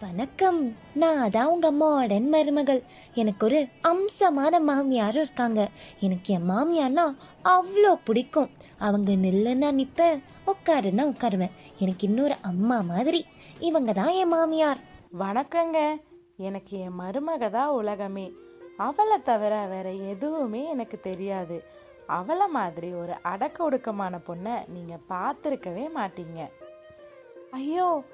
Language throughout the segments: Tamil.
வணக்கம். நான் அதான் உங்கள் மாடர்ன் மருமகள். எனக்கு ஒரு அம்சமான மாமியாரும் இருக்காங்க. எனக்கு என் மாமியார்னா அவ்வளோ பிடிக்கும். அவங்க நில்லுன்னா நிற்பேன் உட்காருன்னா உட்காருவேன். எனக்கு இன்னொரு அம்மா மாதிரி. இவங்க தான் என் மாமியார். வணக்கங்க. எனக்கு என் மருமக தான் உலகமே. அவளை தவிர வேற எதுவுமே எனக்கு தெரியாது. அவளை மாதிரி ஒரு அடக்க ஒடுக்கமான பொண்ணை நீங்கள் பார்த்துருக்கவே மாட்டீங்க. ஐயோ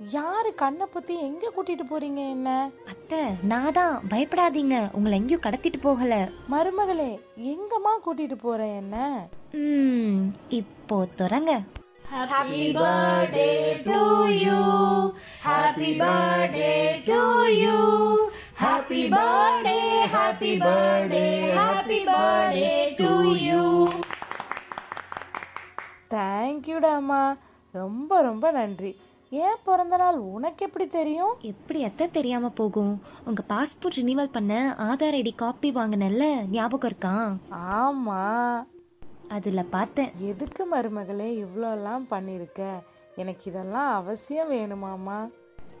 யாரு கண்ணை புத்தி எங்கே கூட்டிட்டு போறீங்க என்ன? அத்தை நான் தான் பயப்படாதீங்க. உங்களை எங்கேயும் கடத்திட்டு போகல. மருமகளே எங்கம்மா கூட்டிட்டு போற என்ன? ம் இப்போ தொடங்க. Happy birthday to you. Happy birthday to you. Happy birthday, happy birthday, happy birthday to you. தேங்க்யூடாம்மா ரொம்ப ரொம்ப நன்றி. ஏன் பிறந்த நாள் உனக்கு எப்படி தெரியும்? எப்படி அத்தை தெரியாம போகும்? உங்க பாஸ்போர்ட் ரினிவல் பண்ண ஆதார் ஐடி காப்பி வாங்கினல்ல ஞாபகம் இருக்கா? ஆமா. அதுல பார்த்தேன். எதுக்கு மருமகளே இவ்வளோலாம் பண்ணியிருக்க? எனக்கு இதெல்லாம் அவசியம் வேணுமாம்மா.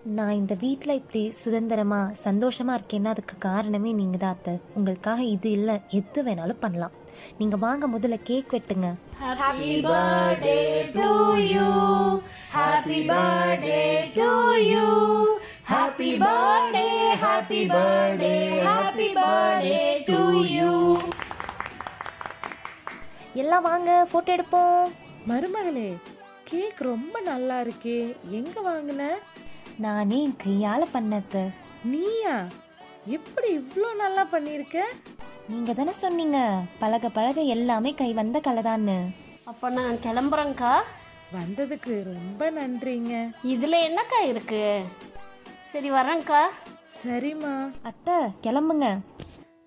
நான் இந்த வீட்டில் இப்படி சுதந்திரமா சந்தோஷமா இருக்கேன்னா அதுக்கு காரணமே நீங்க தான் அத்தை. உங்களுக்காக இது இல்லை எது வேணாலும் பண்ணலாம். நீங்க வாங்க முதல்ல கேக் வெட்டுங்க. Happy birthday to you. Happy birthday to you. Happy birthday, happy birthday, happy birthday to you. எல்லாம் வாங்க போட்டோ எடுப்போம். மருமகளே கேக் ரொம்ப நல்லா இருக்கே. எங்க வாங்கின? நானே கையால பண்ணது. நீயா? எப்படி இவ்வளோ நல்லா பண்ணியிருக்க? நீங்க தானே சொன்னீங்க? பழக பழக எல்லாமே கை வந்த கலைதான்னு. அப்போ நான் கிளம்புறேங்க்கா வந்ததுக்கு ரொம்ப நன்றிங்க. இதில் என்னக்கா இருக்கு? சரி வரேங்க்கா சரிம்மா. அத்தை கிளம்புங்க.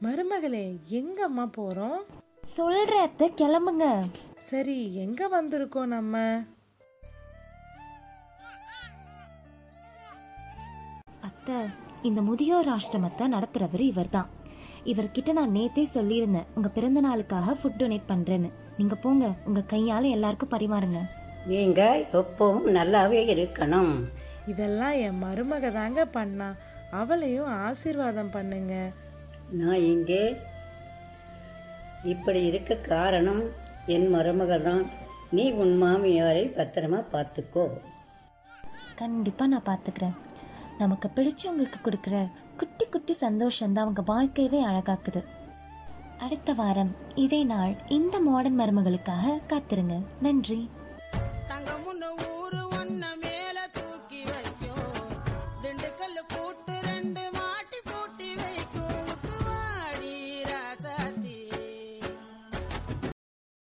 மருமகளே எங்கம்மா போறோம்? சொல்ற அத்தை கிளம்புங்க. சரி எங்க வந்திருக்கோம் நம்ம? அத்தை இந்த முதியோர் ஆசிரமத்தை நடத்துறவர் இவர்தான். இவர்கிட்ட நான் நேத்தே சொல்லியிருந்தேன் உங்க பிறந்த நாளுக்காக ஃபுட் டொனேட் பண்றேன்னு. நீங்க போங்க உங்க கையால எல்லாருக்கும் பரிமாறுங்க. நீங்க எப்பவும் நல்லாவே இருக்கணும். இதெல்லாம் என் மருமக தாங்க பண்ணா. அவளையும் ஆசீர்வாதம் பண்ணுங்க. நான் இங்கே இப்படி இருக்க காரணம் என் மருமகள் தான் நீ உன் மாமியாரை பத்திரமா பார்த்துக்கோ. கண்டிப்பா நான் பாத்துக்கிறேன் நமக்கு பிடிச்சவங்களுக்கு கொடுக்குற குட்டி குட்டி சந்தோஷம் தான் அவங்க வாழ்க்கையவே அழகாக்குது. அடுத்த வாரம் இதே நாள் இந்த மாடர்ன் மருமகளுக்காக காத்திருங்க. நன்றி.